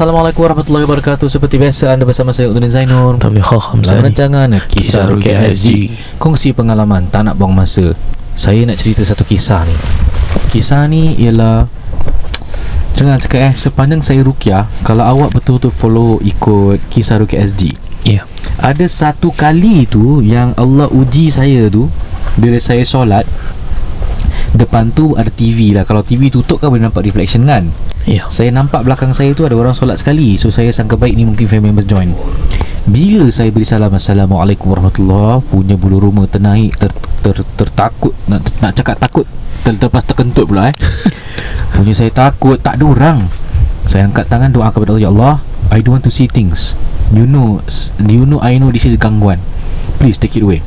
Assalamualaikum warahmatullahi wabarakatuh. Seperti biasa anda bersama saya Udin Zainur. Tamliha Dalam Sani rancangan Kisah Rukia SG Kongsi pengalaman Tak nak buang masa. Saya nak cerita satu kisah ni. Kisah ni ialah Jangan cakap eh Sepanjang saya Rukia Kalau awak betul-betul follow Ikut Kisah Rukia SG Ya. Ada satu kali tu Yang Allah uji saya tu Bila saya solat Depan tu ada TV lah. Kalau TV tutup kan boleh nampak reflection kan Ya. Saya nampak belakang saya tu ada orang solat sekali. So saya sangka baik ni mungkin family members join. Bila saya beri salam Assalamualaikum warahmatullahi Punya bulu rumah ternaik ter, ter, Tertakut nak, nak cakap takut ter, Terlepas terkentut pula eh. Punya saya takut Tak ada orang. Saya angkat tangan doa kepada Allah Ya Allah I don't want to see things. You know You know I know this is gangguan. Please take it away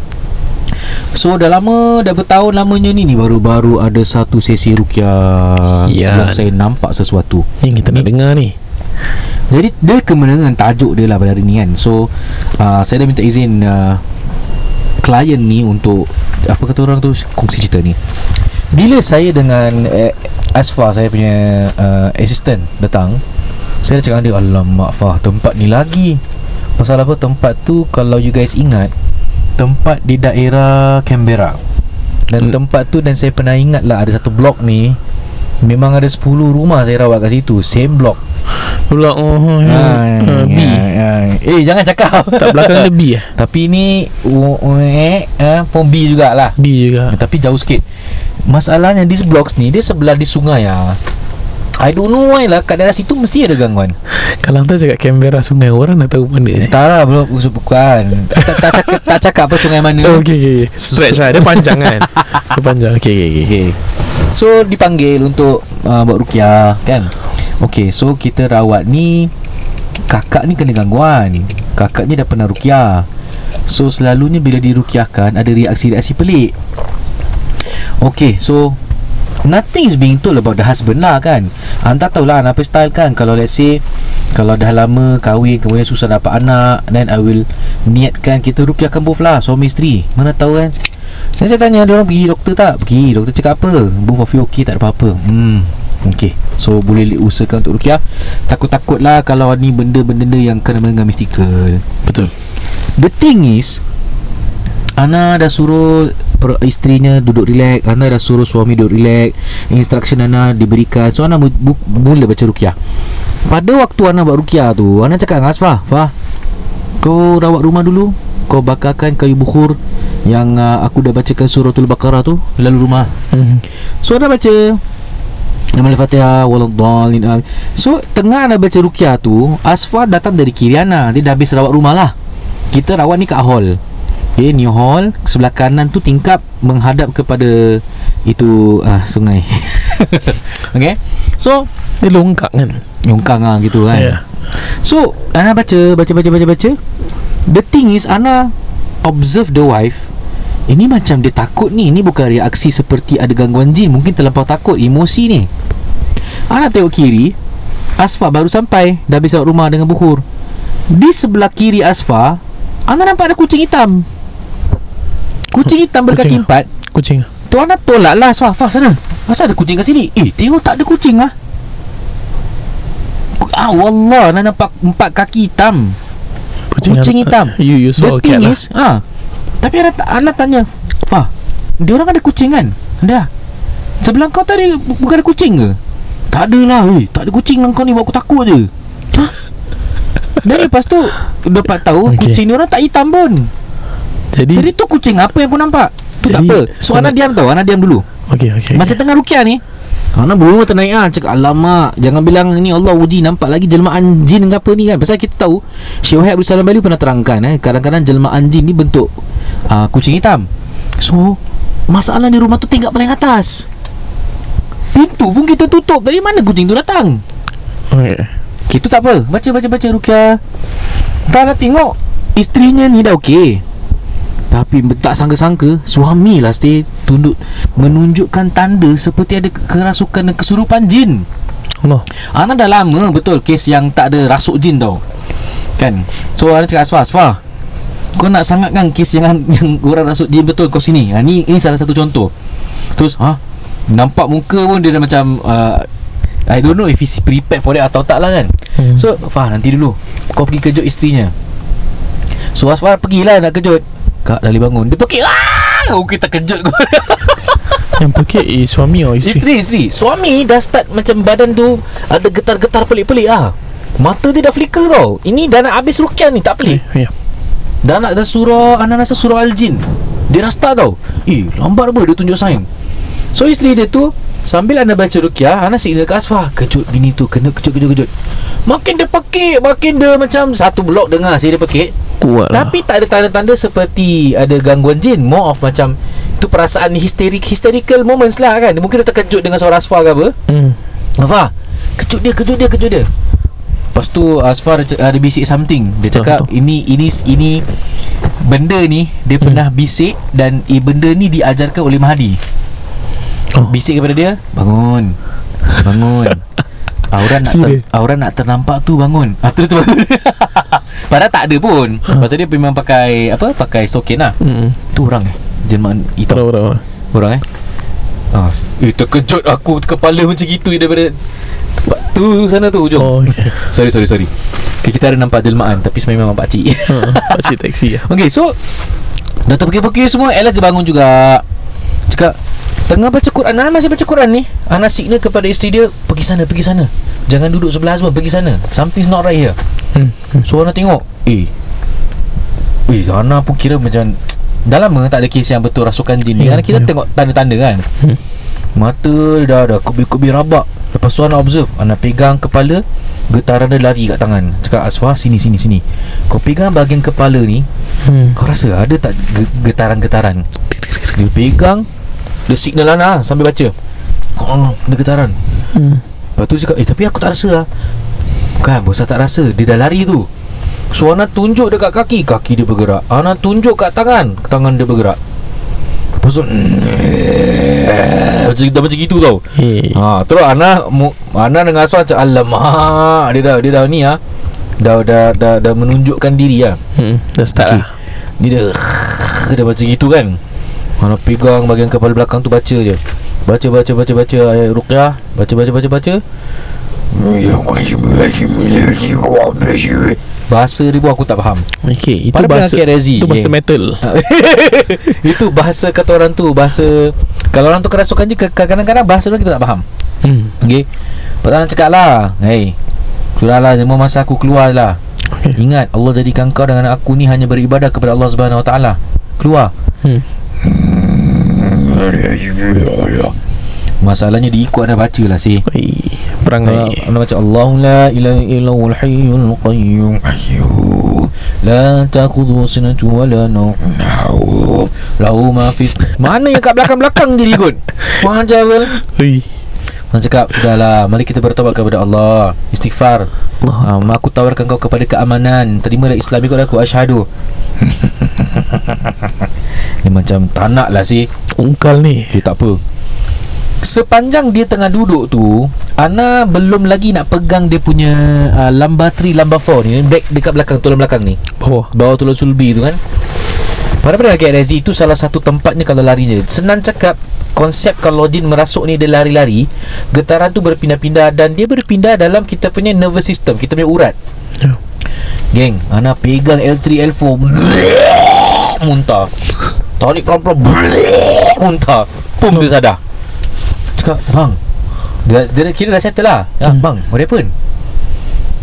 So dah lama Dah bertahun lamanya ni ni Baru-baru ada satu sesi rukyah Ya. Yang saya nampak sesuatu. Yang kita nak dengar ni. Jadi dia kena dengan tajuk dia lah pada hari ni kan. So uh, Saya dah minta izin uh, Klien ni untuk Apa kata orang tu Kongsi cerita ni. Bila saya dengan eh, Asfa Saya punya uh, Assistant Datang Saya dah cakap dengan dia Alamak Fah Tempat ni lagi. Pasal apa? Tempat tu Kalau you guys ingat Tempat di daerah Canberra. Dan Hmm. tempat tu Dan saya pernah ingat lah Ada satu blok ni Memang ada 10 rumah saya rawat kat situ Same block. Pula oh, Ah, uh, B. ya, ya. Eh jangan cakap. Tak belakang dia B eh? Tapi ni uh, uh, eh, uh, Pom B jugalah. B juga. Tapi jauh sikit. Masalahnya These blocks ni Dia sebelah di sungai ah. I don't know why lah. Kat daerah situ Mesti ada gangguan. Kalau hantar cakap Canberra sungai Orang nak tahu mana sih? Tak lah belum. Bukan. Tak, tak, cakap, tak cakap apa sungai mana. Oh, okay, okay. Stretch lah. Dia panjang kan? Dia panjang. Okay, okay, okay. Okay So dipanggil untuk uh, Buat rukiah Kan? Okay so kita rawat ni Kakak ni kena gangguan. Kakak ni dah pernah rukiah. So selalunya bila dirukiahkan Ada reaksi-reaksi pelik. Okay so Nothing is being told about the husband lah kan? Anda tahulah apa style kan. Kalau let's say Kalau dah lama kahwin Kemudian susah dapat anak Then I will Niatkan kita rukiahkan both lah Suami isteri. Mana tahu kan? Dan saya tanya Dia orang pergi doktor tak? Pergi. Doktor cakap apa? Both of you okay Tak ada apa-apa. Hmm Okay. So boleh usahakan untuk rukiah. Takut-takut lah Kalau ni benda-benda Yang kena dengan mistikal. Betul. The thing is Ana dah suruh per, Isterinya duduk relax Ana dah suruh suami duduk relax Instruction Ana diberikan. So Ana mu, bu, mula baca rukiah. Pada waktu Ana buat rukiah tu Ana cakap dengan Asfah Fah Kau rawat rumah dulu Kau bakarkan kayu bukur Yang uh, aku dah bacakan suratul Baqarah tu Lalu rumah. Mhm. So Ana baca Nama Al-Fatihah Waladhalin amin. So tengah Ana baca rukiah tu Asfah datang dari kiri Ana. Dia dah habis rawat rumah lah. Kita rawat ni kat hall Okay, ni hall Sebelah kanan tu tingkap Menghadap kepada Itu ah, Sungai. Okay? So Dia longkak kan? Yongkang lah gitu kan? Ya. So Ana baca Baca baca baca baca. The thing is Ana Observe the wife. Ini macam dia takut ni. Ini bukan reaksi seperti Ada gangguan jin. Mungkin terlampau takut. Emosi ni. Ana tengok kiri. Asfa baru sampai. Dah habis rumah dengan buhur. Di sebelah kiri Asfa Ana nampak ada kucing hitam Kucing hitam berkaki Kucing. empat. Kucing Tu Ana tolak lah Asfa Fah sana. Asal ada kucing kat sini? Eh tengok tak ada kucing lah Ah wallah Ana nampak empat kaki hitam. Kucing hitam. You, you The saw cat thing lah. is ah, Tapi Ana, Ana tanya Fah Dia orang ada kucing kan? Ada. Sebelah kau tadi bu- Bukan ada kucing ke? Tak ada lah weh. Tak ada kucing lah kau ni Buat aku takut je? Dan lepas tu Dapat tahu Okay. Kucing ni orang tak hitam pun Jadi, Jadi tu kucing apa yang aku nampak? Tu tak Jadi, apa. So Ana diam tau Ana diam dulu. Okay okay. Masa tengah rukiah ni Ana belum ternaik ah Cakap alamak Jangan bilang ni Allah uji Nampak lagi jelmaan jin ke apa ni kan. Pasal kita tahu Syekh Wahid Abdul Salam Bali pernah terangkan eh Kadang-kadang jelmaan jin ni bentuk uh, Kucing hitam. So Masalah di rumah tu tingkat paling atas. Pintu pun kita tutup. Dari mana kucing tu datang? Okay. Kita tak apa. Baca baca baca rukiah Tak nak tengok. Isterinya ni dah okey Tapi tak sangka-sangka Suami lah stay Tunduk Menunjukkan tanda Seperti ada kerasukan dan kesurupan jin. Allah. Ana dah lama betul Kes yang tak ada rasuk jin tau. Kan? So Ana cakap Asfah Asfah Kau nak sangat kan Kes yang, yang orang rasuk jin betul kau sini. Ha, ni, ini salah satu contoh. Terus ha Nampak muka pun dia dah macam uh, I don't know if he's prepared for it atau tak lah kan. Hmm. So Fah nanti dulu. Kau pergi kejut isterinya So Asfar pergilah nak kejut Kak Dali bangun. Dia pergi ah! Oh kita kejut kau Yang pekik is suami or isteri? Isteri isteri. Suami dah start macam badan tu Ada getar-getar pelik-pelik. Ah. Mata dia dah flicker tau. Ini dah nak habis rukian ni Tak pelik. Ya. Dah nak dah surah Anak rasa surah Al-Jin. Dia dah start tau. Eh lambat apa dia tunjuk sign? So isteri dia tu Sambil anda baca rukiah Ana signal ke Asfah Kejut bini tu Kena kejut kejut kejut. Makin dia pekik Makin dia macam Satu blok dengar saya dia pekik Kuat lah. Tapi tak ada tanda-tanda Seperti ada gangguan jin More of macam Itu perasaan hysterik Hysterical moments lah kan Mungkin dia terkejut Dengan suara Asfah ke apa Hmm. Asfah Kejut dia kejut dia kejut dia Lepas tu Asfar ada bisik something Dia Betul, cakap. Ini ini ini Benda ni Dia Hmm. pernah bisik Dan eh, benda ni diajarkan oleh Mahdi Oh. Bisik kepada dia Bangun Bangun Auran nak ter? Auran nak ternampak tu bangun ah, tu, tu bangun Padahal tak ada pun. Pasal dia memang pakai Apa Pakai sokin lah. Hmm. Tu orang eh Jelmaan hitam. Tahu tahu. Orang. Eh? Ah, Eh terkejut aku Kepala macam gitu Daripada tempat Tu sana tu ujung Oh, okay. Sorry sorry sorry. Okay, Kita ada nampak jelmaan Tapi sebenarnya memang pakcik Ha, Pakcik taksi lah. Okay so Dah terpekir-pekir semua Alex dia bangun juga. Cakap Tengah baca Quran Ana masih baca Quran ni Ana signal kepada isteri dia Pergi sana pergi sana Jangan duduk sebelah husband Pergi sana Something's not right here Hmm. hmm. So Ana tengok Eh Eh Ana pun kira macam Dah lama tak ada kes yang betul Rasukan jin ni Ya, Kerana kita ya. tengok tanda-tanda kan Hmm. Mata dia dah ada Kubi-kubi rabak Lepas tu Ana observe Ana pegang kepala Getaran dia lari kat tangan Cakap Asfah sini sini sini Kau pegang bahagian kepala ni Hmm. Kau rasa ada tak ge- getaran-getaran Dia pegang Dia signal Ana sambil baca Oh, ada getaran Hmm. Lepas tu dia cakap Eh tapi aku tak rasa lah Kan bosan tak rasa Dia dah lari tu So Ana tunjuk dekat kaki Kaki dia bergerak Ana tunjuk kat tangan Tangan dia bergerak Lepas tu Macam, dah macam gitu tau Eh. Ha, terus Ana mu, Ana dengan Aswan macam alamak dia dah dia dah ni ah. Dah dah dah, dah menunjukkan diri ah. Hmm. Dah start Okey. lah. Dia dah dia macam gitu kan. Ana pegang bahagian kepala belakang tu baca je. Baca baca baca baca ayat ruqyah, baca baca baca baca. Bahasa dia pun aku tak faham. Okay. Itu Pada bahasa rezi, Itu bahasa geng. metal. Itu bahasa kata orang tu Bahasa Kalau orang tu kerasukan je Kadang-kadang bahasa orang kita tak faham Hmm. Okay Pertama cakap lah Hei Sudahlah Semua masa aku keluar lah Okay. Ingat Allah jadikan kau dengan aku ni Hanya beribadah kepada Allah Subhanahu Wa Taala. Keluar Hmm. Masalahnya diikut anda baca lah sih. Perangai. anda baca Allah la ilaha illallahul hayyul qayyum. La takhudhu sinatu wa la nawm. Lahu ma fis Mana yang kat belakang-belakang dia ikut? Wajar kan Oi. Orang cakap Sudahlah Mari kita bertobat kepada Allah. Istighfar. Allah. um, Aku tawarkan kau kepada keamanan. Terimalah Islam ikut aku. Asyhadu Ni macam tak nak lah sih. Ungkal ni. Okay tak apa. Sepanjang dia tengah duduk tu Ana belum lagi nak pegang dia punya uh, Lamba 3, lamba 4 ni. Back dekat belakang, tulang belakang ni. Bawah. Bawah tulang sulbi tu kan. Pada pada Rezi itu salah satu tempatnya kalau larinya. Senang cakap Konsep kalau jin merasuk ni dia lari-lari Getaran tu berpindah-pindah Dan dia berpindah dalam kita punya nervous system Kita punya urat. Ya. Geng Ana pegang L3, L4 Muntah. Tarik pelan-pelan Muntah. Pum dia sadar. Cakap Bang dia, dia kira dah settle lah. Ya, Hmm. Bang what happened?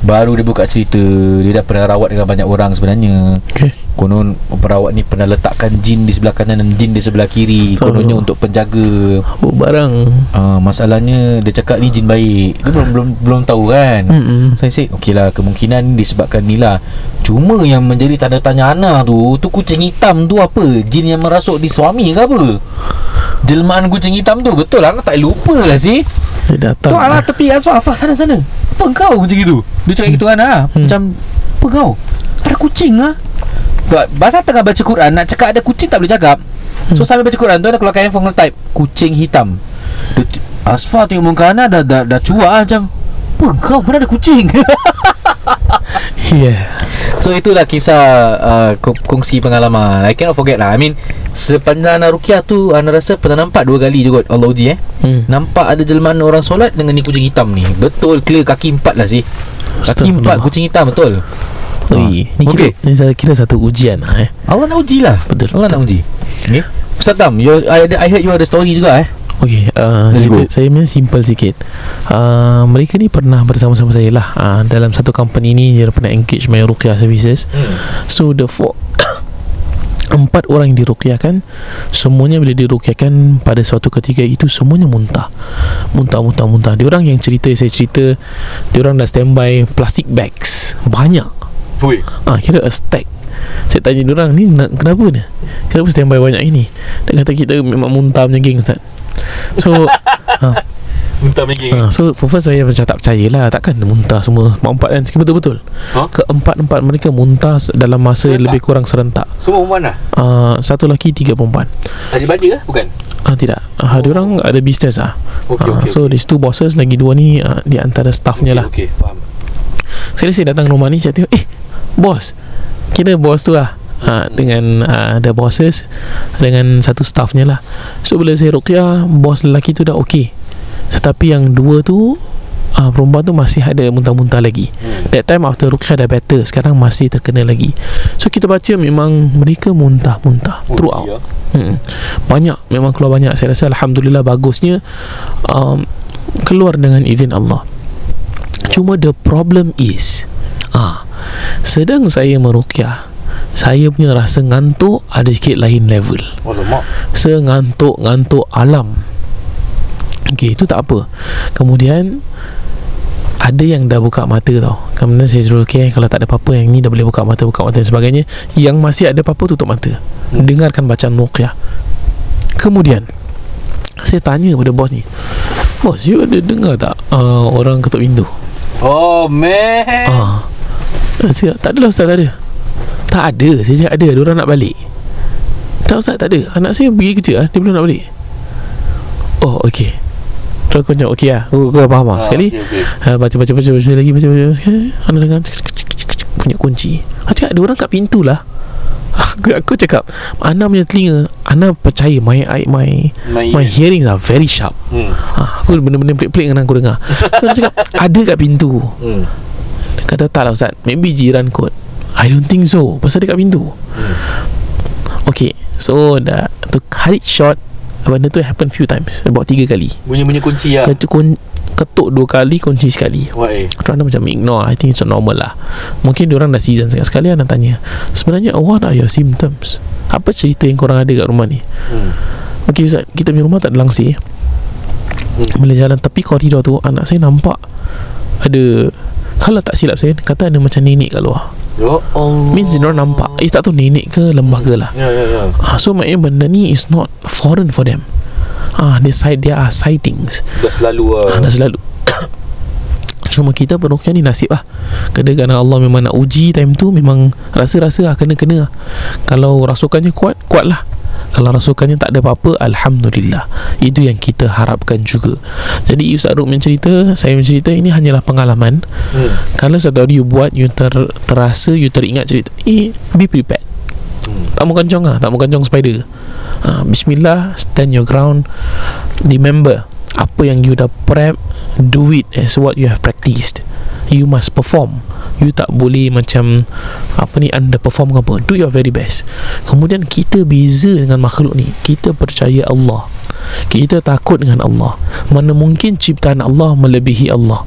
Baru dia buka cerita Dia dah pernah rawat dengan banyak orang sebenarnya. Okay. Konon perawat ni pernah letakkan jin di sebelah kanan dan jin di sebelah kiri Astaga. Kononnya untuk penjaga. Oh barang. uh, Masalahnya dia cakap ni jin baik. Dia belum belum, belum tahu kan? Hmm. Saya said Okey lah kemungkinan disebabkan ni lah. Cuma yang menjadi tanda tanya Ana tu Tu kucing hitam tu apa? Jin yang merasuk di suami ke apa? Jelmaan kucing hitam tu Betul lah Ana tak lupa lah sih. Dia datang. Tu Ana tepi Asfah Afah sana sana. Apa kau macam gitu Dia cakap gitu kan Ana. Hmm. Macam Apa kau Ada kucing lah Tak, Bahasa tengah baca Quran Nak cakap ada kucing tak boleh cakap. So sambil baca Quran tu Ada keluarkan handphone type Kucing hitam. Dia Asfah tengok muka Ana Dah, dah, dah cuak lah macam Apa kau? Mana ada kucing? Yeah. So itulah kisah uh, ko- Kongsi pengalaman. I cannot forget lah. I mean Sepanjang Ana Rukiah tu Ana rasa pernah nampak dua kali kot Allah uji eh. Hmm. Nampak ada jelmaan orang solat Dengan ni kucing hitam ni. Betul clear kaki empat lah sih. Kaki empat kucing hitam betul Ui, ni kira, Okey. ni saya kira satu ujian lah eh. Allah nak uji lah Betul, Allah nak uji okay. Ustaz Tam you, I, I heard you ada story juga eh Okey, uh, Let's cerita, go. saya punya simple sikit. Uh, mereka ni pernah bersama-sama saya lah uh, dalam satu company ni dia pernah engage my ruqyah services. hmm. So the four empat orang yang diruqyahkan semuanya bila diruqyahkan pada suatu ketika itu semuanya muntah. Muntah muntah muntah. Dia orang yang cerita saya cerita dia orang dah standby plastic bags banyak. Fui. Ah kira a stack. Saya tanya dia orang ni nak, kenapa ni? Kenapa standby banyak ini? Dia kata kita memang muntah punya geng Ustaz. So Muntah lagi Ha, so for first saya macam tak percaya lah. Takkan dia muntah semua Empat-empat kan? Betul-betul. Ha? Keempat-empat mereka muntah Dalam masa Serentak? lebih kurang serentak. Semua perempuan lah? Uh, Satu lelaki Tiga perempuan. Adik-beradik ke? Bukan? Uh, Tidak. Uh, Dia orang ada bisnes lah. Ah, okey, So these two bosses Lagi dua ni uh, Di antara staffnya lah. Okey faham. Sekali saya datang rumah ni Saya tengok Eh bos. Kira bos tu lah. Ha, dengan uh, the bosses dengan satu staffnya lah. So bila saya ruqyah bos lelaki tu dah okey. Tetapi yang dua tu uh, perempuan tu masih ada muntah-muntah lagi. Hmm. That time after Ruqyah dah better Sekarang masih terkena lagi. So kita baca memang Mereka muntah-muntah Oh, Throughout. hmm. Banyak Memang keluar banyak. Saya rasa Alhamdulillah bagusnya um, Keluar dengan izin Allah. Cuma the problem is ah, Sedang saya meruqyah Saya punya rasa ngantuk Ada sikit lain level. Lemak Sengantuk-ngantuk alam. Okey, itu tak apa. Kemudian ada yang dah buka mata tau. Kemudian saya suruh okay, Kalau tak ada apa-apa Yang ni dah boleh buka mata Buka mata dan sebagainya. Yang masih ada apa-apa Tutup mata. Hmm. Dengarkan bacaan ruqyah. Kemudian Saya tanya pada bos ni Bos you ada dengar tak uh, Orang ketuk pintu? Oh man. Ah. Saya cakap, tak adalah Ustaz tak ada. Tak ada Saya cakap ada orang nak balik. Tak Ustaz tak ada. Anak saya pergi kerja ah, Dia belum nak balik. Oh okey. Terus aku macam okey lah Aku, aku dah faham lah. Ah, Sekali okey, okey. uh, Baca baca baca baca lagi Baca baca Sekali Anak dengar Punya kunci. Aku cakap ada orang kat pintu lah. Aku, aku cakap Ana punya telinga Ana percaya My my my, my hearings are very sharp. Hmm. ha, Aku benda-benda pelik-pelik Dengan aku dengar. So dia cakap Ada kat pintu. Hmm. Dia kata tak lah Ustaz. Maybe jiran kot. I don't think so. Pasal dekat pintu. Hmm. Okay. So dah To cut it short Benda tu happen few times. About tiga kali. Bunyi-bunyi kunci lah. Ketuk, kun, ketuk dua kali Kunci sekali. Eh Orang macam ignore. I think it's normal lah. Mungkin diorang dah season sangat Sekali nak tanya. Sebenarnya what are your symptoms? Apa cerita yang korang ada kat rumah ni? Hmm. Okay Ustaz. Kita punya rumah tak ada langsir. Hmm. Bila jalan. Tepi koridor tu Anak saya nampak Ada Kalau tak silap saya Kata ada macam nenek kat luar. Ya Allah. Means dia orang nampak. Eh tak tahu nenek ke lembaga lah. Ya ya ya. Ah, So maknanya benda ni is not foreign for them. Ah, They side there are sightings. Dah selalu ah, lah Dah selalu. Cuma kita perukian ni nasib lah. Kadang-kadang Allah memang nak uji time tu Memang rasa-rasa lah Kena-kena lah. Kalau rasukannya kuat Kuat lah Kalau rasukannya tak ada apa-apa Alhamdulillah. Itu yang kita harapkan juga. Jadi Ustaz Ruk mencerita Saya mencerita Ini hanyalah pengalaman. Hmm. Kalau satu hari you buat You ter, terasa You teringat cerita eh, Be prepared. Hmm. Tak mau kancong lah Tak mau kancong spider. Ha, Bismillah Stand your ground. Remember Apa yang you dah prep Do it as what you have practiced You must perform. You tak boleh macam Apa ni Underperform ke apa. Do your very best. Kemudian kita beza dengan makhluk ni. Kita percaya Allah. Kita takut dengan Allah. Mana mungkin ciptaan Allah melebihi Allah?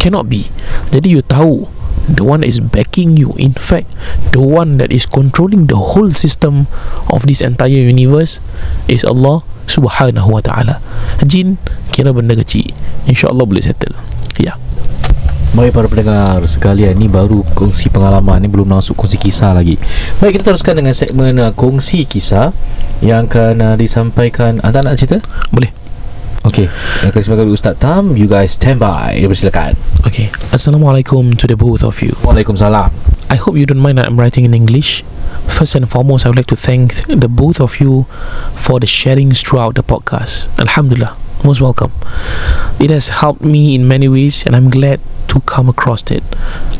Cannot be. Jadi you tahu The one that is backing you. In fact The one that is controlling The whole system Of this entire universe Is Allah Subhanahu wa ta'ala. Jin Kira benda kecil. InsyaAllah boleh settle Baik para pendengar sekalian Ni baru kongsi pengalaman Ni belum masuk kongsi kisah lagi. Baik kita teruskan dengan segmen uh, Kongsi kisah Yang akan uh, disampaikan. Anda nak cerita? Boleh. Okey. Akan disampaikan oleh Ustaz Tam You guys stand by. Dipersilakan Okay Assalamualaikum to the both of you. Waalaikumsalam. I hope you don't mind that I'm writing in English. First and foremost, I would like to thank the both of you for the sharings throughout the podcast. Alhamdulillah. Most welcome. It has helped me in many ways, and I'm glad to come across it.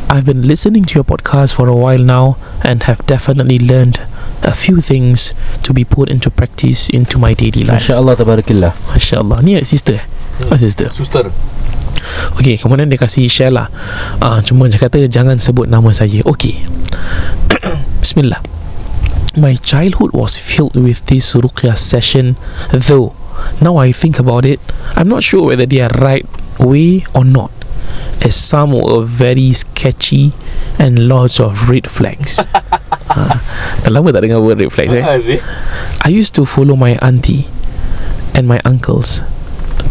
I've been listening to your podcast for a while now and have definitely learned a few things to be put into practice into my daily life. Masya Allah Tabarakallah Masya Allah. Ni sister? Oh, sister. Suster Okey, kemudian dia kasih share lah. Uh, cuma dia kata jangan sebut nama saya. Okey. Bismillah. My childhood was filled with this ruqyah session though now I think about it I'm not sure whether they are right way or not as some were very sketchy and lots of red flags. ha, dah lama tak dengar word red flags eh? I used to follow my auntie and my uncles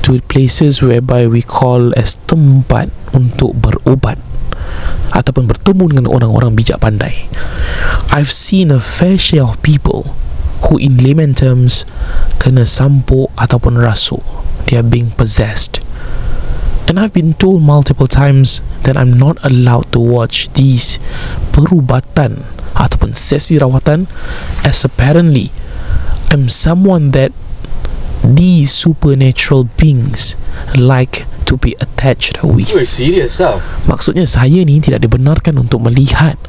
to places whereby we call as tempat untuk berobat ataupun bertemu dengan orang-orang bijak pandai. I've seen a fair share of people who in layman terms kena sampuk ataupun rasuk. They are being possessed. And I've been told multiple times that I'm not allowed to watch these perubatan ataupun sesi rawatan as apparently I'm someone that these supernatural beings like to be attached with. serius tau Maksudnya saya ni tidak dibenarkan untuk melihat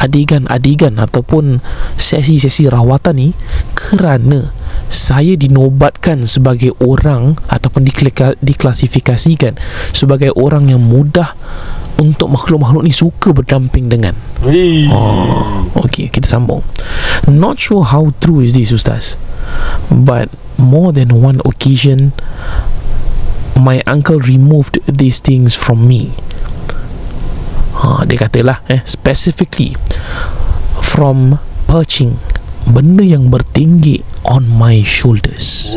adegan-adegan ataupun sesi-sesi rawatan ni kerana saya dinobatkan sebagai orang ataupun diklika- diklasifikasikan sebagai orang yang mudah untuk makhluk-makhluk ni suka berdamping dengan. Oh, okay, kita sambung. Not sure how true is this, Ustaz. But more than one occasion, my uncle removed these things from me. Ha, dia katalah, eh, specifically from perching benda yang bertinggi on my shoulders.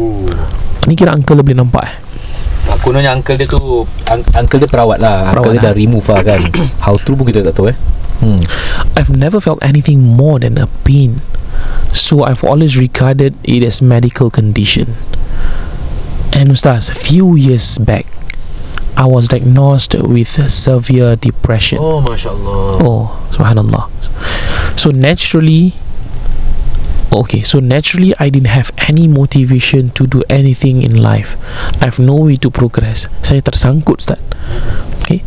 Ni kira uncle boleh nampak eh? Kononnya uncle dia tu un- Uncle dia perawat lah Perawat Uncle dia lah. dah remove lah kan How true pun kita tak tahu eh hmm. I've never felt anything more than a pain. So I've always regarded it as a medical condition. And Ustaz, a few years back, I was diagnosed with severe depression. Oh Masya Allah Oh, subhanallah. So naturally, okay, so naturally, I didn't have any motivation to do anything in life. I have no way to progress. Saya tersangkut, Ustaz. Okay.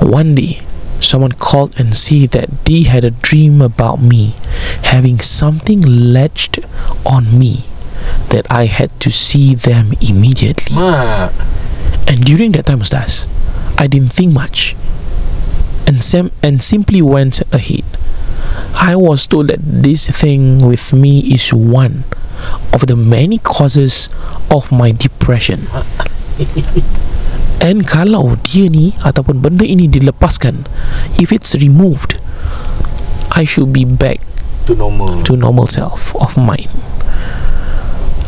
One day, someone called and said that they had a dream about me having something latched on me that I had to see them immediately. Mak And during that time, Ustaz, I didn't think much and, sim- and simply went ahead. I was told that this thing with me is one of the many causes of my depression. And kalau dia ni ataupun benda ini dilepaskan, if it's removed, I should be back Tu normal to normal self of mine.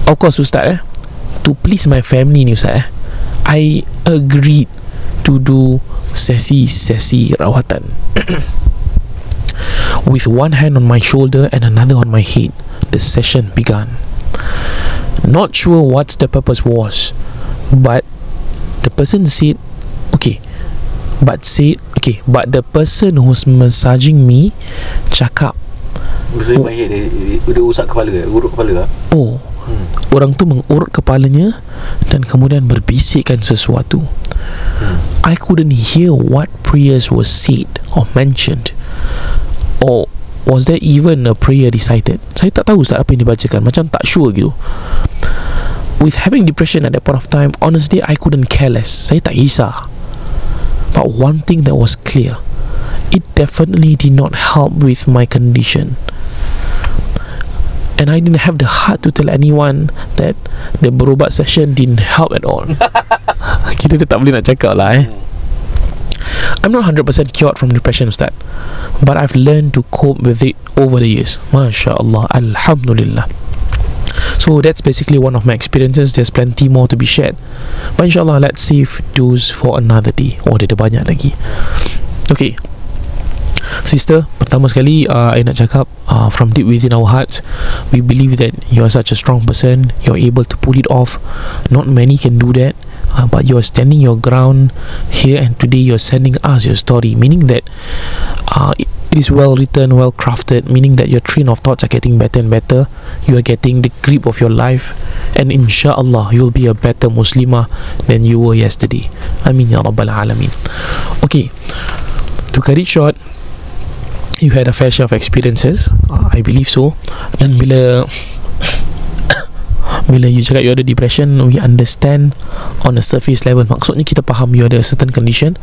Of course, Ustaz, eh, to please my family ni Ustaz, eh, I agreed to do sesi-sesi rawatan. With one hand on my shoulder and another on my head, the session began. Not sure what the purpose was, but the person said, okay, but said, okay, but the person who's massaging me cakap, Mesti oh. dia, dia usap kepala ke? Urut kepala ke? oh, Hmm. orang tu mengurut kepalanya dan kemudian berbisikkan sesuatu. Hmm. I couldn't hear what prayers were said or mentioned. Or was there even a prayer recited? Saya tak tahu Ustaz apa yang dibacakan. Macam tak sure gitu. With having depression at that point of time, honestly, I couldn't care less. Saya tak kisah. But one thing that was clear, it definitely did not help with my condition. And I didn't have the heart to tell anyone that the berubat session didn't help at all. Kira dia tak boleh nak cakap lah eh. I'm not 100% cured from depression, Ustaz. But I've learned to cope with it over the years. Masya Allah. Alhamdulillah. So that's basically one of my experiences. There's plenty more to be shared. But insyaAllah, let's save those for another day. Oh, ada banyak lagi. Okay. Sister, pertama sekali uh, I nak cakap uh, From deep within our hearts We believe that you are such a strong person You're able to pull it off Not many can do that uh, But you're standing your ground here And today you're sending us your story Meaning that uh, it is well written well crafted meaning that your train of thoughts are getting better and better. You are getting the grip of your life. And inshallah you'll be a better muslimah than you were yesterday. Amin ya rabbal alamin okay to cut it short you had a fair share of experiences. I believe so. Dan bila bila you cakap you ada depression we understand on a surface level. Maksudnya kita faham you ada certain condition.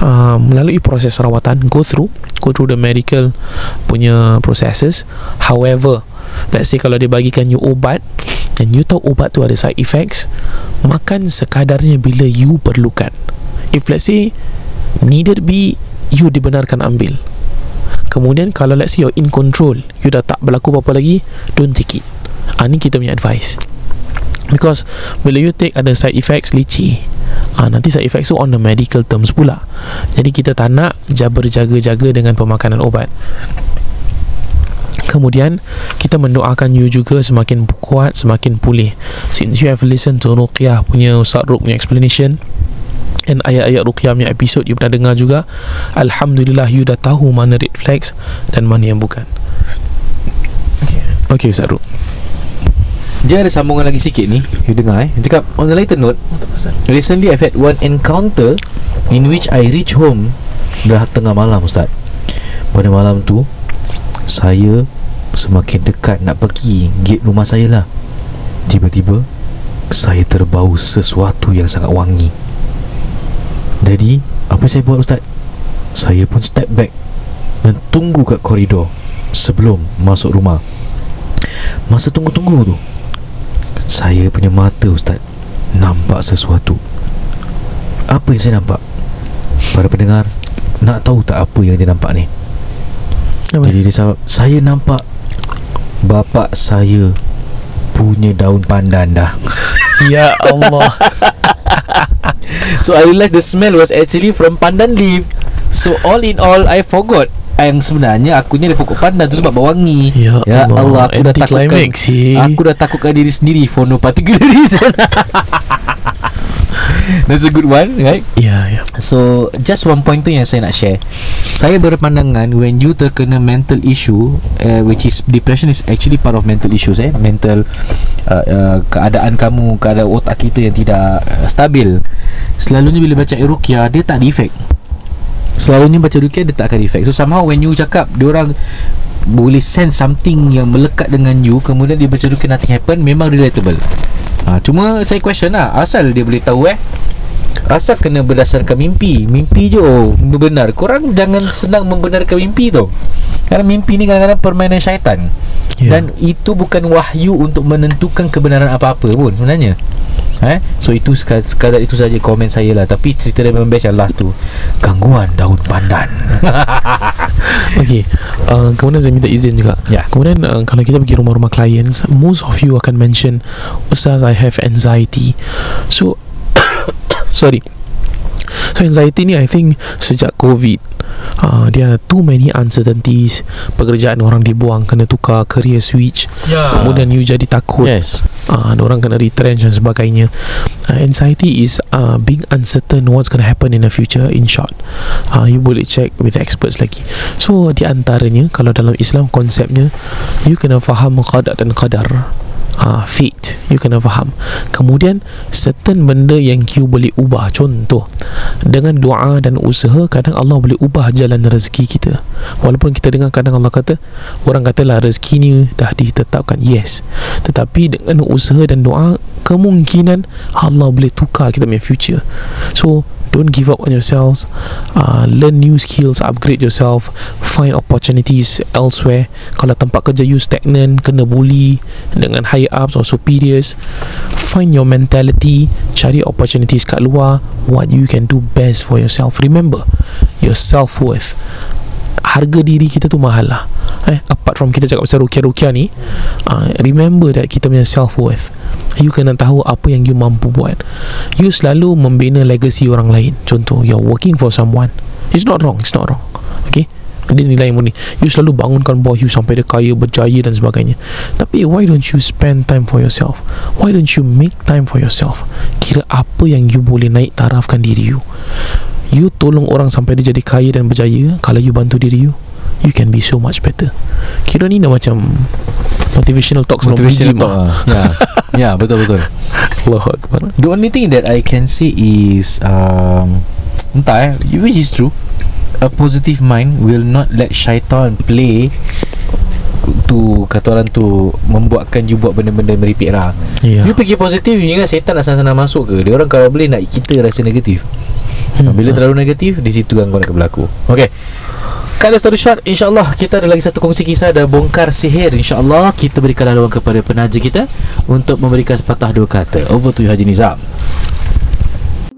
Uh, melalui proses rawatan go through go through the medical punya processes. However let's say kalau dia bagikan you ubat dan you tahu ubat tu ada side effects makan sekadarnya bila you perlukan. If let's say needed be you dibenarkan ambil. Kemudian kalau let's say you're in control you dah tak berlaku apa-apa lagi don't take it ah, ni kita punya advice because bila you take ada side effects licin ah, nanti side effects tu on the medical terms pula jadi kita tak nak berjaga-jaga dengan pemakanan obat Kemudian kita mendoakan you juga semakin kuat, semakin pulih. Since you have listened to Ruqyah punya Ustaz Ruq punya explanation and ayat-ayat Ruqyah punya episode you pernah dengar juga, Alhamdulillah you dah tahu mana red flags dan mana yang bukan. Okay Ustaz Ruq. Dia ada sambungan lagi sikit ni. You dengar eh? Cakap On the lighter note Recently I've had one encounter In which I reach home Dah tengah malam Ustaz. Pada malam tu Saya Semakin dekat nak pergi Gate rumah saya lah. Tiba-tiba Saya terbau sesuatu yang sangat wangi. Jadi Apa saya buat Ustaz? Saya pun step back Dan tunggu kat koridor Sebelum masuk rumah. Masa tunggu-tunggu tu saya punya mata Ustaz Nampak sesuatu. Apa yang saya nampak? Para pendengar Nak tahu tak apa yang dia nampak ni? Apa? Jadi dia sahab, Saya nampak Bapak saya Punya daun pandan dah. Ya Allah. So I realised the smell was actually from pandan leaf. So all in all I forgot yang sebenarnya akunya dari pokok pandan tu sebab bau wangi. Ya, Ya Allah, aku dah takutkan sih. Aku dah takutkan diri sendiri for no particular reason. That's a good one, right? Ya, ya. So, just one point tu yang saya nak share. Saya berpandangan when you terkena mental issue, uh, which is depression is actually part of mental issues, eh, mental uh, uh, keadaan kamu, keadaan otak kita yang tidak uh, stabil. Selalunya bila baca ruqyah dia tak ada efek. Selalunya baca ruqyah dia tak akan efek. So somehow when you cakap dia orang boleh sense something yang melekat dengan you kemudian dia baca ruqyah nothing happen memang relatable. Ha, cuma saya question lah asal dia boleh tahu eh Asal kena berdasarkan mimpi Mimpi je oh, benar Korang jangan senang membenarkan mimpi tu Kerana mimpi ni kadang-kadang permainan syaitan Ya. Dan itu bukan wahyu untuk menentukan kebenaran apa-apa pun sebenarnya Eh? So itu sekadar, itu saja komen saya lah. Tapi cerita dia memang best yang last tu. Gangguan daun pandan. Okay uh, Kemudian saya minta izin juga. Ya. Kemudian uh, Kalau kita pergi rumah-rumah clients Most of you akan mention Ustaz I have anxiety. So Sorry So anxiety ni I think Sejak COVID uh, Dia too many uncertainties. Pekerjaan orang dibuang Kena tukar Career switch. Ya. Kemudian you jadi takut. Yes. Uh, orang kena retrench dan sebagainya. Uh, anxiety is uh, being uncertain what's going to happen in the future in short. Uh, you boleh check with experts lagi. So di antaranya kalau dalam Islam konsepnya you kena faham qada dan qadar uh, fate you kena faham. Kemudian certain benda yang you boleh ubah. Contoh dengan doa dan usaha kadang Allah boleh ubah jalan rezeki kita. Walaupun kita dengar kadang Allah kata orang katalah rezeki ni dah ditetapkan. Yes. Tetapi dengan usaha dan doa kemungkinan Allah boleh tukar kita punya future. So don't give up on yourselves. Uh, learn new skills. Upgrade yourself. Find opportunities elsewhere. Kalau tempat kerja you stagnant kena bully dengan higher ups or superiors find your mentality. Cari opportunities kat luar. What you can do best for yourself. Remember your self-worth harga diri kita tu mahal lah. Eh, apart from kita cakap pasal rukia-rukia ni uh, remember that kita punya self-worth. You kena tahu apa yang you mampu buat. You selalu membina legacy orang lain. Contoh you're working for someone. It's not wrong it's not wrong. Okay? Dia nilai murni. You selalu bangunkan bawah you Sampai dia kaya Berjaya dan sebagainya. Tapi why don't you spend time for yourself? Why don't you make time for yourself? Kira apa yang you boleh naik tarafkan diri you You tolong orang sampai dia jadi kaya dan berjaya Kalau you bantu diri you you can be so much better. Kira ni dah macam motivational talks from Motivational talk ah. ah. Ya Ya betul betul Allah Akbar. The only thing that I can say is um, Entah eh Which is true A positive mind Will not let syaitan play Tu Kata orang tu Membuatkan you buat benda-benda meripik lah Ya. You fikir positif You ingat setan nak sana-sana masuk ke Dia orang kalau boleh nak kita rasa negatif hmm. Bila terlalu negatif Di situ gangguan akan berlaku. Okay Cut the story short InsyaAllah kita ada lagi satu kongsi kisah Ada bongkar sihir InsyaAllah kita berikan laluan kepada penaja kita Untuk memberikan sepatah dua kata. Over to you Haji Nizam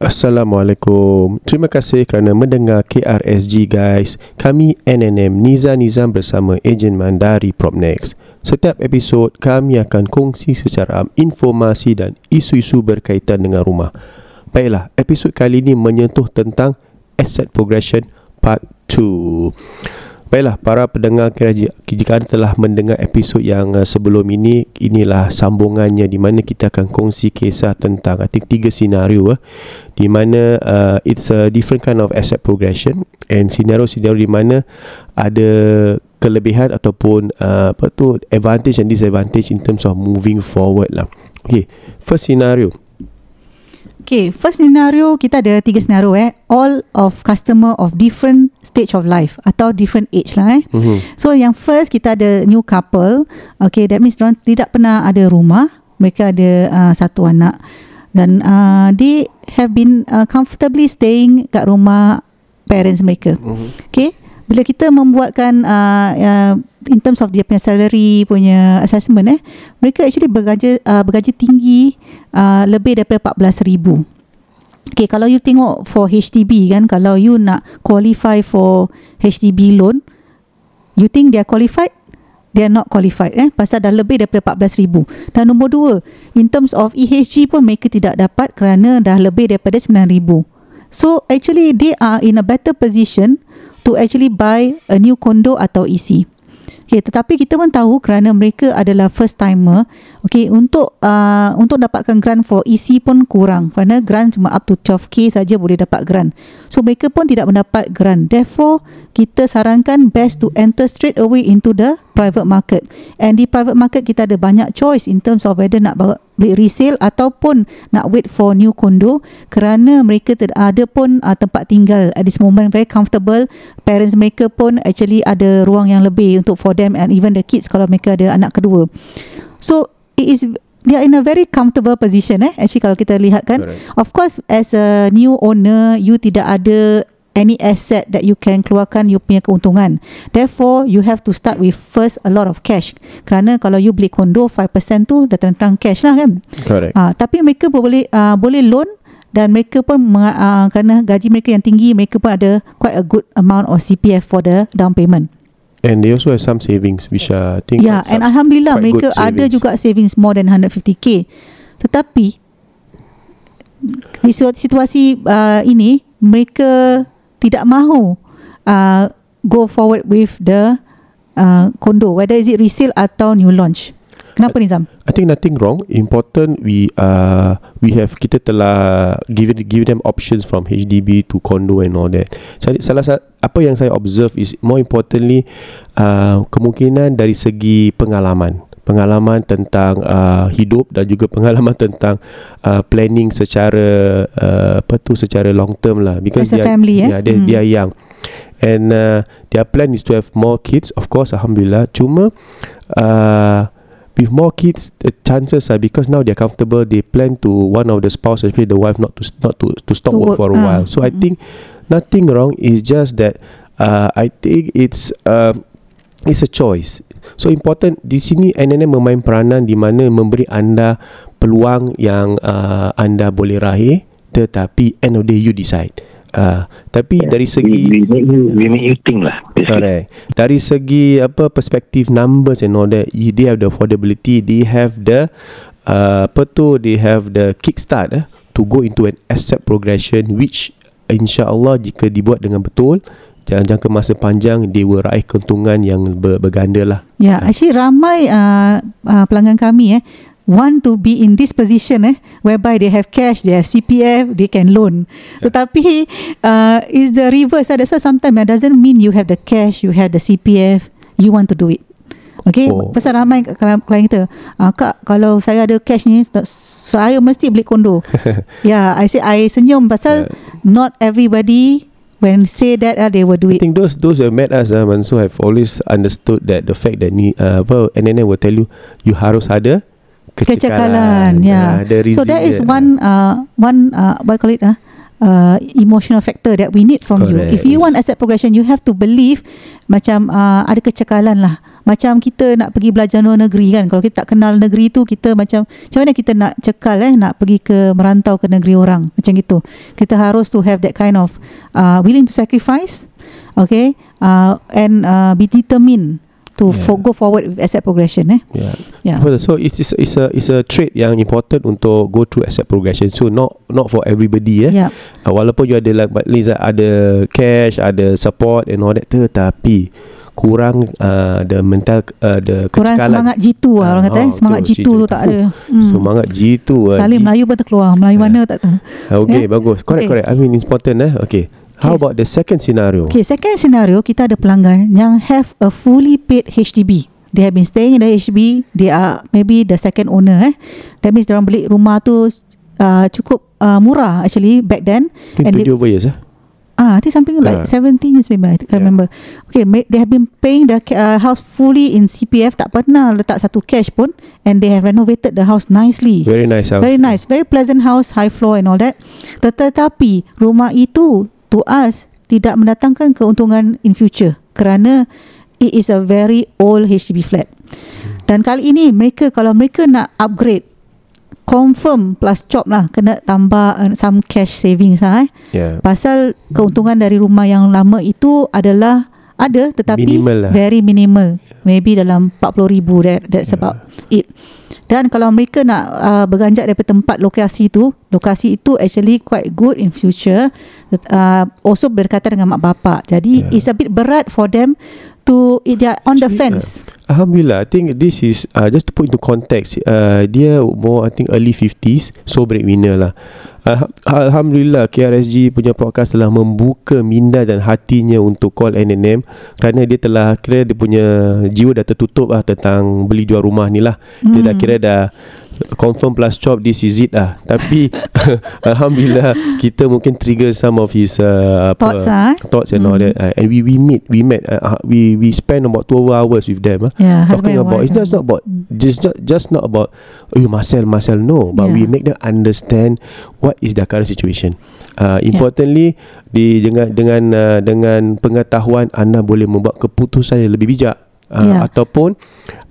Assalamualaikum. Terima kasih kerana mendengar KRSG guys. Kami NNM Niza Nizam bersama ejen Mandari Propnex. Setiap episod kami akan kongsi secara informasi dan isu-isu berkaitan dengan rumah. Baiklah, episod kali ini menyentuh tentang asset progression part 2. Baiklah, para pendengar KRSG, jika anda telah mendengar episod yang uh, sebelum ini, inilah sambungannya di mana kita akan kongsi kisah tentang think tiga senario eh, di mana uh, it's a different kind of asset progression and senario-senario di mana ada kelebihan ataupun uh, apa tu advantage and disadvantage in terms of moving forward lah. Okay, first scenario. Okay, first scenario kita ada tiga scenario eh. All of customer of different stage of life atau different age lah eh. Mm-hmm. So yang first kita ada new couple. Okay, that means mereka tidak pernah ada rumah. Mereka ada uh, satu anak dan uh, they have been uh, comfortably staying kat rumah parents mereka. Mm-hmm. Okay, bila kita membuatkan uh, uh, in terms of dia punya salary punya assessment eh, mereka actually bergaji uh, bergaji tinggi uh, lebih daripada 14,000. Okay, kalau you tengok for HDB kan, kalau you nak qualify for HDB loan, you think they are qualified? They are not qualified eh pasal dah lebih daripada 14,000. Dan nombor dua, in terms of EHG pun mereka tidak dapat kerana dah lebih daripada 9,000. So actually they are in a better position to actually buy a new condo atau EC. Okay, tetapi kita pun tahu kerana mereka adalah first timer, okay, untuk uh, untuk dapatkan grant for EC pun kurang kerana grant cuma up to 12k saja boleh dapat grant. So mereka pun tidak mendapat grant. Therefore, kita sarankan best to enter straight away into the private market. And di private market kita ada banyak choice in terms of whether nak beli resale ataupun nak wait for new condo kerana mereka tidak ada pun uh, tempat tinggal at this moment very comfortable. Parents mereka pun actually ada ruang yang lebih untuk for them and even the kids kalau mereka ada anak kedua. So it is they are in a very comfortable position eh actually kalau kita lihat kan. Correct. of course as a new owner you tidak ada any asset that you can keluarkan you punya keuntungan therefore you have to start with first a lot of cash kerana kalau you beli kondo 5% tu dah terang-terang cash lah kan Correct. Ah, tapi mereka boleh uh, boleh loan dan mereka pun uh, kerana gaji mereka yang tinggi mereka pun ada quite a good amount of CPF for the down payment. And they also have some savings which are I think quite and alhamdulillah mereka ada savings. juga savings more than 150k. Tetapi di situ- situasi uh, ini mereka tidak mahu uh, go forward with the uh, condo whether is it resale atau new launch. Kenapa Nizam? I think nothing wrong. Important we uh we have kita telah give give them options from HDB to condo and all that. Jadi salah satu apa yang saya observe is more importantly uh, kemungkinan dari segi pengalaman pengalaman tentang uh, hidup dan juga pengalaman tentang uh, planning secara uh, apa tu secara long term lah. Because As a family, eh? yeah, they, Hmm. are young. And uh, their plan is to have more kids of course alhamdulillah. Cuma uh, with more kids the chances are because now they're comfortable they plan to one of the spouse especially the wife not to not to to stop To work, work, for a ah, while. So i mm-mm. think nothing wrong. It's just that uh, i think it's um it's a choice so important di sini NNM memain peranan di mana memberi anda peluang yang uh, anda boleh raih tetapi end of the day you decide Ah, tapi dari we, segi we make you we make you think lah basically. Correct. Dari segi apa perspektif numbers and all that, you- they have the affordability, they have the uh, apa tu, they have the kickstart eh, to go into an asset progression which insya-Allah jika dibuat dengan betul dalam jangka masa panjang they will raih keuntungan yang ber, berganda lah. Ya, actually ramai uh, uh, pelanggan kami eh want to be in this position eh whereby they have cash, they have CPF, they can loan. Tetapi uh, is the reverse. ah. That's why sometimes it doesn't mean you have the cash, you have the CPF, you want to do it. Okay, Oh. pasal ramai klien kita, uh, kak kalau saya ada cash ni, saya mesti beli kondo. yeah, I say I senyum pasal not everybody when say that uh, they will do I it. think those those who met us uh, Mansur have always understood that the fact that ni uh, apa NNN will tell you you harus ada kecekalan. Ya Ah, ada so that is one uh, one uh, what you call it uh, uh, emotional factor that we need from you. Correct. if you want asset progression you have to believe macam uh, ada kecekalan lah macam kita nak pergi belajar luar negeri kan kalau kita tak kenal negeri tu kita macam macam mana kita nak cekal eh nak pergi ke merantau ke negeri orang macam gitu kita harus to have that kind of uh, willing to sacrifice okay uh, and uh, be determined to Yeah. for, go forward with asset progression eh Yeah. yeah. So it's it's it's a it's a trait yang important untuk go through asset progression. So not not for everybody eh. yeah Uh, walaupun you ada like at least ada cash, ada support and all that tetapi kurang uh, the mental uh, the Kurang kecekalan. semangat G2 lah orang kata eh. Oh, Semangat betul, G2 G2 tu tak ada. Hmm. Semangat G2 uh, Salim G- Melayu pun terkeluar. Melayu Ah. mana tak tahu. Okay, Ya? bagus. Correct, Okay. correct. I mean important eh. Okay. How about the second scenario? Okay, second scenario kita ada pelanggan yang have a fully paid HDB. They have been staying in the HDB. They are maybe the second owner eh. That means orang beli rumah tu uh, cukup uh, murah actually back then. And they, 27 over years eh? Ah, I think something like Ah. 17 years maybe I can't Yeah. remember. Okay, they have been paying the uh, house fully in CPF tak pernah letak satu cash pun and they have renovated the house nicely. Very nice house. Very nice, very pleasant house, high floor and all that. Tetapi rumah itu to us tidak mendatangkan keuntungan in future kerana it is a very old HDB flat. Dan kali ini mereka kalau mereka nak upgrade confirm plus chop lah kena tambah uh, some cash savings lah eh. Yeah. Pasal keuntungan dari rumah yang lama itu adalah ada tetapi Minimal lah. very minimal. Maybe dalam 40,000 that that's about it. Dan kalau mereka nak uh, berganjak daripada tempat lokasi itu, lokasi itu actually quite good in future. Uh, also berdekatan dengan mak bapak. Jadi Yeah. it's a bit berat for them to they are on the fence. Alhamdulillah I think this is uh, Just to put into context uh, Dia more I think early 50s So breadwinner lah uh, Alhamdulillah KRSG punya podcast telah membuka minda dan hatinya untuk call NNM Kerana dia telah kira dia punya jiwa dah tertutup lah tentang beli jual rumah ni lah Dia dah Hmm. kira dah confirm plus chop this is it lah. Tapi Alhamdulillah kita mungkin trigger some of his uh, apa, Thoughts eh? thoughts and all Hmm. that. Uh, and we we meet we met uh, uh, we we spend about 12 hours with them uh, Yeah, talking about it's just not about just not, just not about you must sell no. But we Yeah. make them understand what is their current situation. Uh, importantly di dengan dengan uh, dengan pengetahuan anda boleh membuat keputusan yang lebih bijak Uh, Yeah. ataupun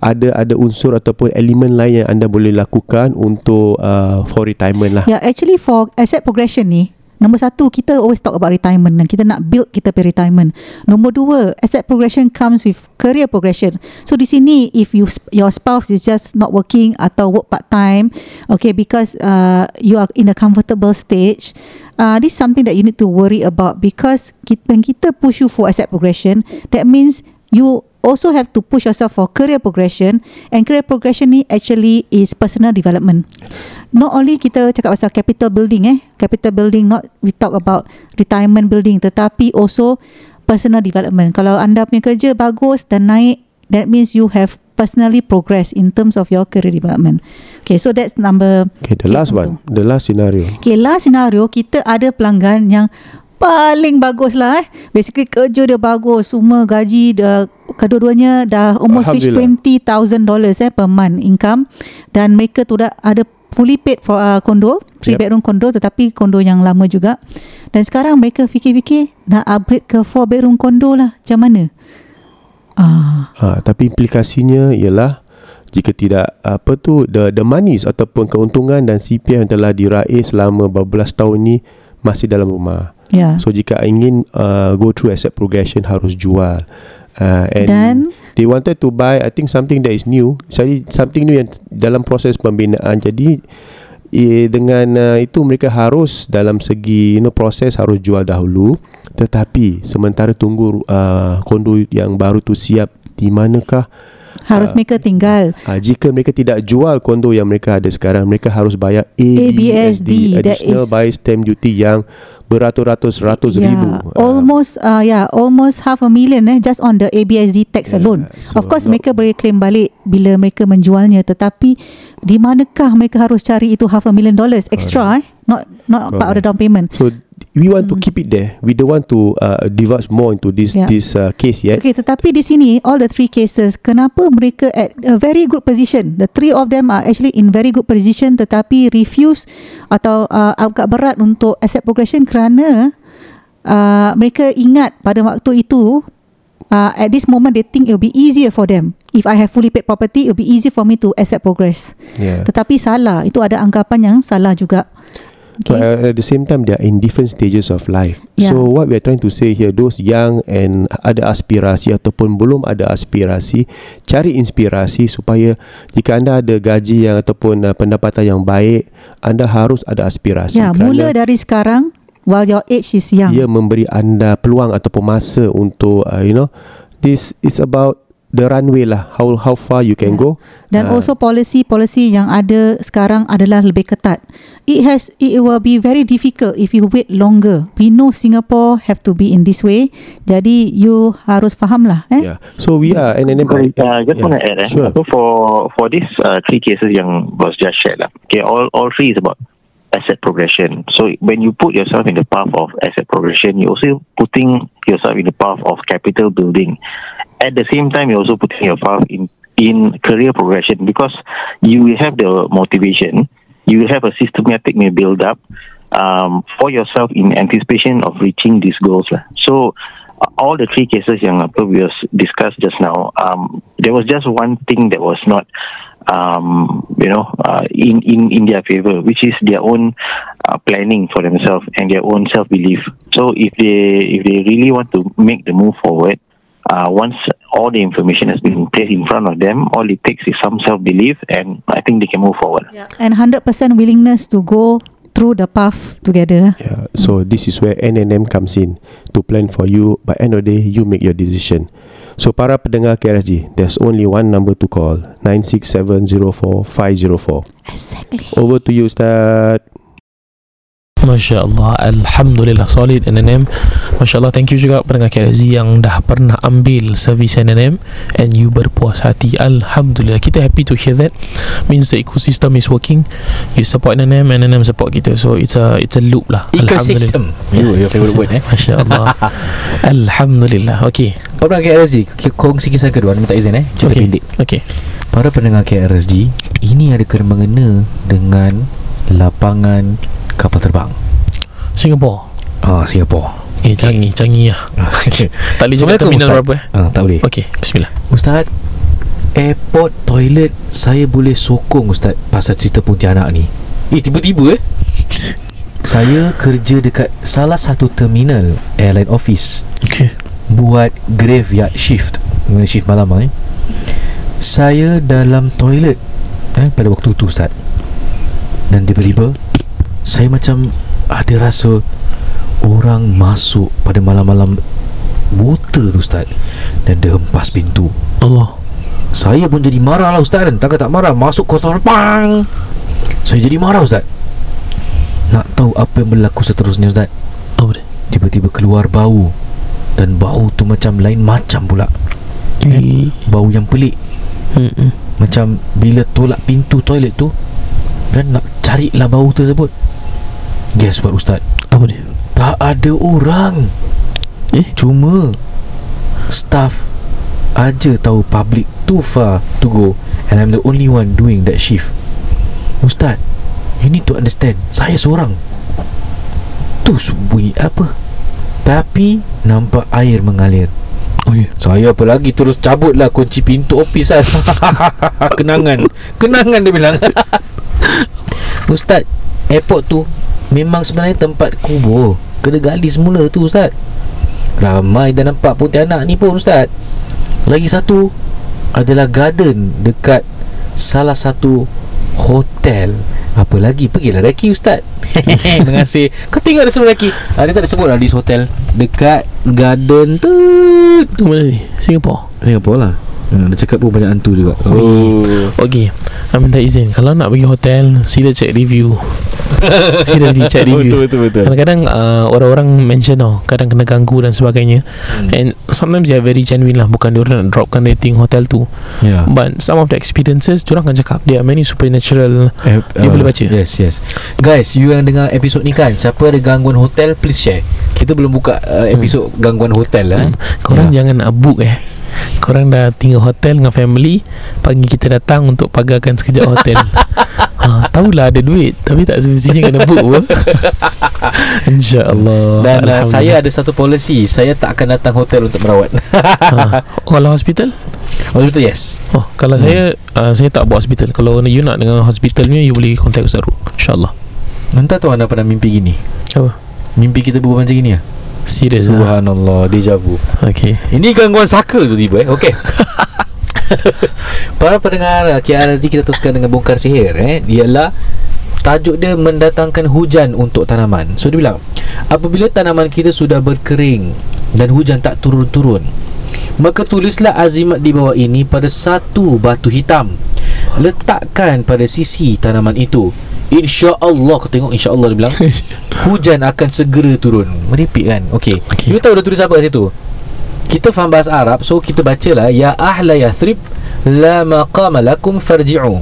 ada ada unsur ataupun elemen lain yang anda boleh lakukan untuk uh, for retirement lah. Yeah, actually for asset progression ni, nombor satu kita always talk about retirement dan kita nak build kita punya retirement. Nombor dua, asset progression comes with career progression. So di sini if you your spouse is just not working atau work part time, okay because uh, you are in a comfortable stage, uh, this is something that you need to worry about because kita, when kita push you for asset progression, that means you also have to push yourself for career progression and career progression ni actually is personal development. Not only kita cakap pasal capital building eh capital building not we talk about retirement building tetapi also personal development. Kalau anda punya kerja bagus dan naik that means you have personally progress in terms of your career development. Okay so that's number Okay, the last one, the last scenario. Okay, last scenario kita ada pelanggan yang paling bagus lah eh. Basically kerja dia bagus, semua gaji dah kedua-duanya dah almost reach Alhamdulillah. $20,000 eh per month income dan mereka tu dah ada fully paid for uh, kondo, three Yep. bedroom kondo tetapi kondo yang lama juga. Dan sekarang mereka fikir-fikir nak upgrade ke four bedroom kondo lah. Macam mana? Ah, Ha, tapi implikasinya ialah jika tidak apa tu the the monies ataupun keuntungan dan CPF yang telah diraih selama beberapa tahun ni masih dalam rumah. Ya. So jika ingin uh, go through asset progression harus jual. Uh, and Dan- they wanted to buy I think something that is new. Jadi something new yang dalam proses pembinaan. Jadi eh, dengan uh, itu mereka harus dalam segi you know proses harus jual dahulu. Tetapi sementara tunggu uh, kondo yang baru tu siap di manakah Harus mereka tinggal. Uh, jika mereka tidak jual kondo yang mereka ada sekarang, mereka harus bayar ABSD, ABSD, additional is- buy stamp duty yang beratus-ratus ratus yeah, ribu. Ah, almost uh, yeah, almost half a million eh just on the ABSD tax Yeah, alone. so of course not- mereka boleh claim balik bila mereka menjualnya tetapi di manakah mereka harus cari itu half a million dollars extra eh not not part of the down payment. So we want to keep it there. We don't want to uh, divulge more into this Hmm. Yeah. this uh, case yet. Okay, tetapi di sini all the three cases, kenapa mereka at a very good position? The three of them are actually in very good position, tetapi refuse atau uh, agak berat untuk asset progression kerana uh, mereka ingat pada waktu itu uh, at this moment they think it will be easier for them. If I have fully paid property, it will be easy for me to asset progress. Yeah. Tetapi salah, itu ada anggapan yang salah juga. But uh, at the same time, they are in different stages of life. Yeah. So what we are trying to say here, those young and ada aspirasi ataupun belum ada aspirasi, cari inspirasi supaya jika anda ada gaji yang ataupun uh, pendapatan yang baik, anda harus ada aspirasi. Ya, mula dari sekarang while your age is young. ia memberi anda peluang ataupun masa untuk uh, you know this is about the runway lah how how far you can go Dan Ah. also policy-policy yang ada sekarang adalah lebih ketat. It has it will be very difficult if you wait longer. We know Singapore have to be in this way. Jadi you harus faham lah eh. yeah so we are and then Sorry, uh, just want to add, eh, sure so for for this uh, three cases yang was just shared, lah, okay, all all three is about asset progression. So when you put yourself in the path of asset progression, you're also putting yourself in the path of capital building. At the same time, you're also putting your path in in career progression because you will have the motivation, you will have a systematic build up um, for yourself in anticipation of reaching these goals. So uh, all the three cases yang apa we discussed just now, um, there was just one thing that was not, um, you know, uh, in in in their favor, which is their own uh, planning for themselves and their own self belief. So if they if they really want to make the move forward, uh, once all the information has been placed in front of them, all it takes is some self belief, and I think they can move forward. And 100% willingness to go through the path together. yeah so this is where NNM comes in to plan for you by end of the day you make your decision so para pendengar KRSG there's only one number to call 96704504 Exactly. over to you Ustaz Masya Allah Alhamdulillah. Solid NNM Masya Allah Thank you juga pendengar KRZ Yang dah pernah ambil Servis NNM And you berpuas hati. Alhamdulillah. Kita happy to hear that. Means the ecosystem is working. You support NNM NNM support kita. So it's a It's a loop lah. Ecosystem. You, your favourite word eh. Masya Allah Alhamdulillah. Okay. Para pendengar KRSG Kongsi kisah kedua. Minta izin eh? Cerita Okay. pendek. Okay. Para pendengar KRSG Ini ada kena mengena Dengan Lapangan Kapal terbang? Singapore. Ah, Singapura Eh canggih Canggih lah. Tak boleh cakap terminal Ustaz. berapa eh? Ah, Tak boleh. Okay Bismillah. Ustaz Airport toilet Saya boleh sokong Ustaz Pasal cerita Pontianak ni. Eh tiba-tiba eh? Saya kerja dekat Salah satu terminal Airline office. Okay. Buat graveyard shift. Mana shift malam eh? Saya dalam toilet eh, Pada waktu tu Ustaz. Dan tiba-tiba Saya macam Ada rasa Orang masuk Pada malam-malam Buta tu Ustaz. Dan dia hempas pintu. Allah. Saya pun jadi marah lah Ustaz kan? Takkan tak marah? Masuk kotor Pang! Saya jadi marah Ustaz. Nak tahu apa yang berlaku seterusnya Ustaz? Apa dia? Tiba-tiba keluar bau. Dan bau tu macam lain macam pula. Eh. Bau yang pelik. Mm-mm. Macam bila tolak pintu toilet tu Kan nak carilah bau tersebut Guess what Ustaz? Apa dia? Tak ada orang. Eh? Cuma Staff Aja tahu public Too far to go. And I'm the only one doing that shift. Ustaz You need to understand Saya seorang. Tu bunyi apa? Tapi Nampak air mengalir. Oh ya. Saya apa lagi Terus cabut lah Kunci pintu office kan Kenangan. Kenangan dia bilang. Ustaz Airport tu Memang sebenarnya tempat kubur Kena gali semula tu Ustaz. Ramai dah nampak putih anak ni pun Ustaz. Lagi satu Adalah garden Dekat Salah satu Hotel. Apa lagi? Pergilah Reki Ustaz. Terima kasih. Kau tengok ada semua Reki ah, Dia tak ada sebut lah Di hotel Dekat Garden tu. Tu mana ni? Singapore? Singapura lah. Hmm, Dia cakap pun banyak hantu juga. Oh. Okay I minta izin. Kalau nak pergi hotel Sila check review Seriously check reviews. Betul betul. Betul Kadang-kadang uh, Orang-orang mention tau Kadang kena ganggu dan sebagainya. Hmm. And sometimes they are very genuine lah Bukan diorang nak dropkan rating hotel tu. Ya. But some of the experiences Diorang akan cakap There are many supernatural Eh, Dia boleh baca. Yes yes. Guys You yang dengar episod ni kan Siapa ada gangguan hotel Please share. Kita belum buka uh, episod gangguan hotel lah hmm. Korang Ya. jangan nak book eh Korang dah tinggal hotel dengan family Pagi kita datang untuk pagarkan sekejap hotel ha, Tahulah ada duit Tapi tak semestinya kena book pun InsyaAllah Dan uh, saya ada satu policy Saya tak akan datang hotel untuk merawat ha. Kalau hospital Hospital yes Oh, kalau hmm. saya uh, saya tak buat hospital. Kalau you nak dengan hospital ni you boleh contact Ustaz Rul. InsyaAllah. Entah tu anda pernah mimpi gini Apa? Mimpi kita berbual macam gini lah Serius lah. Subhanallah Deja vu. Okay. Ini gangguan saka tu tiba eh? Okey Para pendengar KRSG kita teruskan dengan bongkar sihir eh? Ialah Tajuk dia mendatangkan hujan untuk tanaman. So dia bilang Apabila tanaman kita sudah berkering Dan hujan tak turun-turun Maka tulislah azimat di bawah ini pada satu batu hitam. Letakkan pada sisi tanaman itu InsyaAllah Kau tengok insyaAllah dia bilang Hujan akan segera turun Meripik kan Okey Okey. You tahu dia tulis apa kat situ kita faham bahasa Arab so kita bacalah ya ahla yathrib la maqama lakum farji'u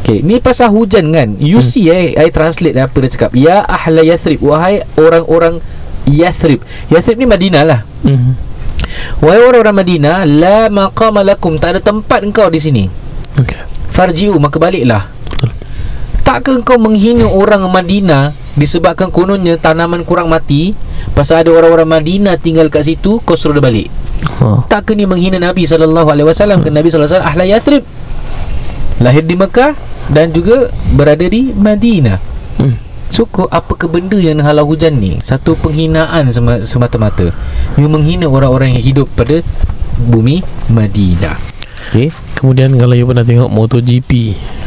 Okay, ni pasal hujan kan You Hmm. see eh I translate apa dia cakap Ya ahla yathrib Wahai orang-orang Yathrib Yathrib ni Madinah lah Mm. Wahai orang-orang Madinah La maqama lakum Tak ada tempat engkau di sini Okay. Farji'u Maka baliklah. Takkah engkau menghina orang Madinah Disebabkan kononnya tanaman kurang mati? Pasal ada orang-orang Madinah tinggal kat situ Kau suruh dia balik. Ha. Tak kena menghina Nabi SAW Kerana Nabi SAW Ahla Yathrib. Lahir di Mekah Dan juga berada di Madinah. Hmm. So ko, apa ke benda yang halau hujan ni? Satu penghinaan sema- semata-mata. You menghina orang-orang yang hidup pada Bumi Madinah. Okay Kemudian kalau you pernah tengok MotoGP.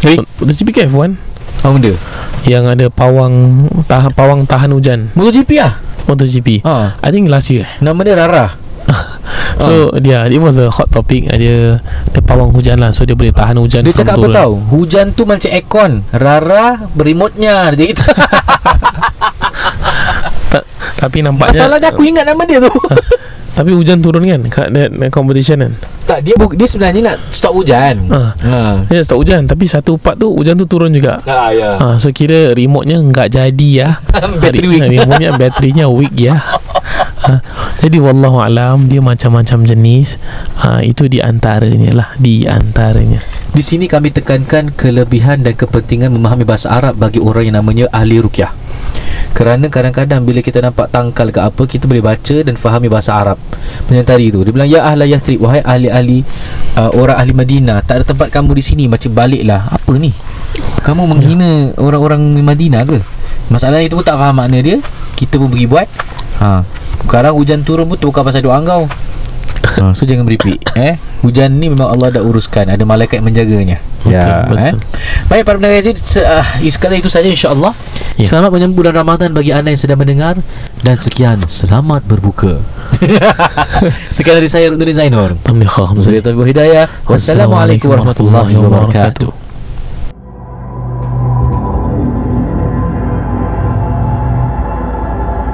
Eh? MotoGP ke F1 Apa benda? yang ada pawang tahan pawang tahan hujan. MotoGP lah MotoGP. ha. I think last year. Nama dia Rara So dia yeah, it was a hot topic. Dia dia pawang hujan lah so dia boleh tahan hujan. Dia cakap apa turun. tahu Hujan tu macam aircon Rara berimotnya Dia gitu tapi nampaknya Masalah dia aku ingat nama dia tu Tapi hujan turun kan kat that, that competition kan. Tak dia bu- dia sebenarnya nak stop hujan. Ha. Ha. Dia start hujan tapi satu part tu hujan tu turun juga. Ah ya. Ha, so kira remote-nya enggak jadi ya. Battery weak. Remote-nya baterinya weak ya. Ha, jadi wallahu alam dia macam-macam jenis. Ha, itu di antaranya lah, di antaranya. Di sini kami tekankan kelebihan dan kepentingan memahami bahasa Arab bagi orang yang namanya ahli rukyah. Kerana kadang-kadang bila kita nampak tangkal ke apa kita boleh baca dan fahami bahasa Arab. Menyantari itu. Dia bilang ya ahla Yathrib wahai ahli-ahli uh, orang ahli Madinah, tak ada tempat kamu di sini macam baliklah. Apa ni? Kamu menghina orang-orang Madinah ke? Masalahnya itu pun tak faham makna dia. Kita pun pergi buat. Ha. Sekarang hujan turun pun tu bukan pasal doa kau. Ha, so jangan beripik eh. Hujan ni memang Allah dah uruskan Ada malaikat menjaganya Betul, betul. eh. Baik para pendengar jadi se- uh, Sekali itu saja insyaAllah Ya. Selamat menyambut bulan Ramadan Bagi anda yang sedang mendengar Dan sekian Selamat berbuka Sekian dari saya Rukun Zainur. Saya Taufiq Hidayah Wassalamualaikum warahmatullahi wabarakatuh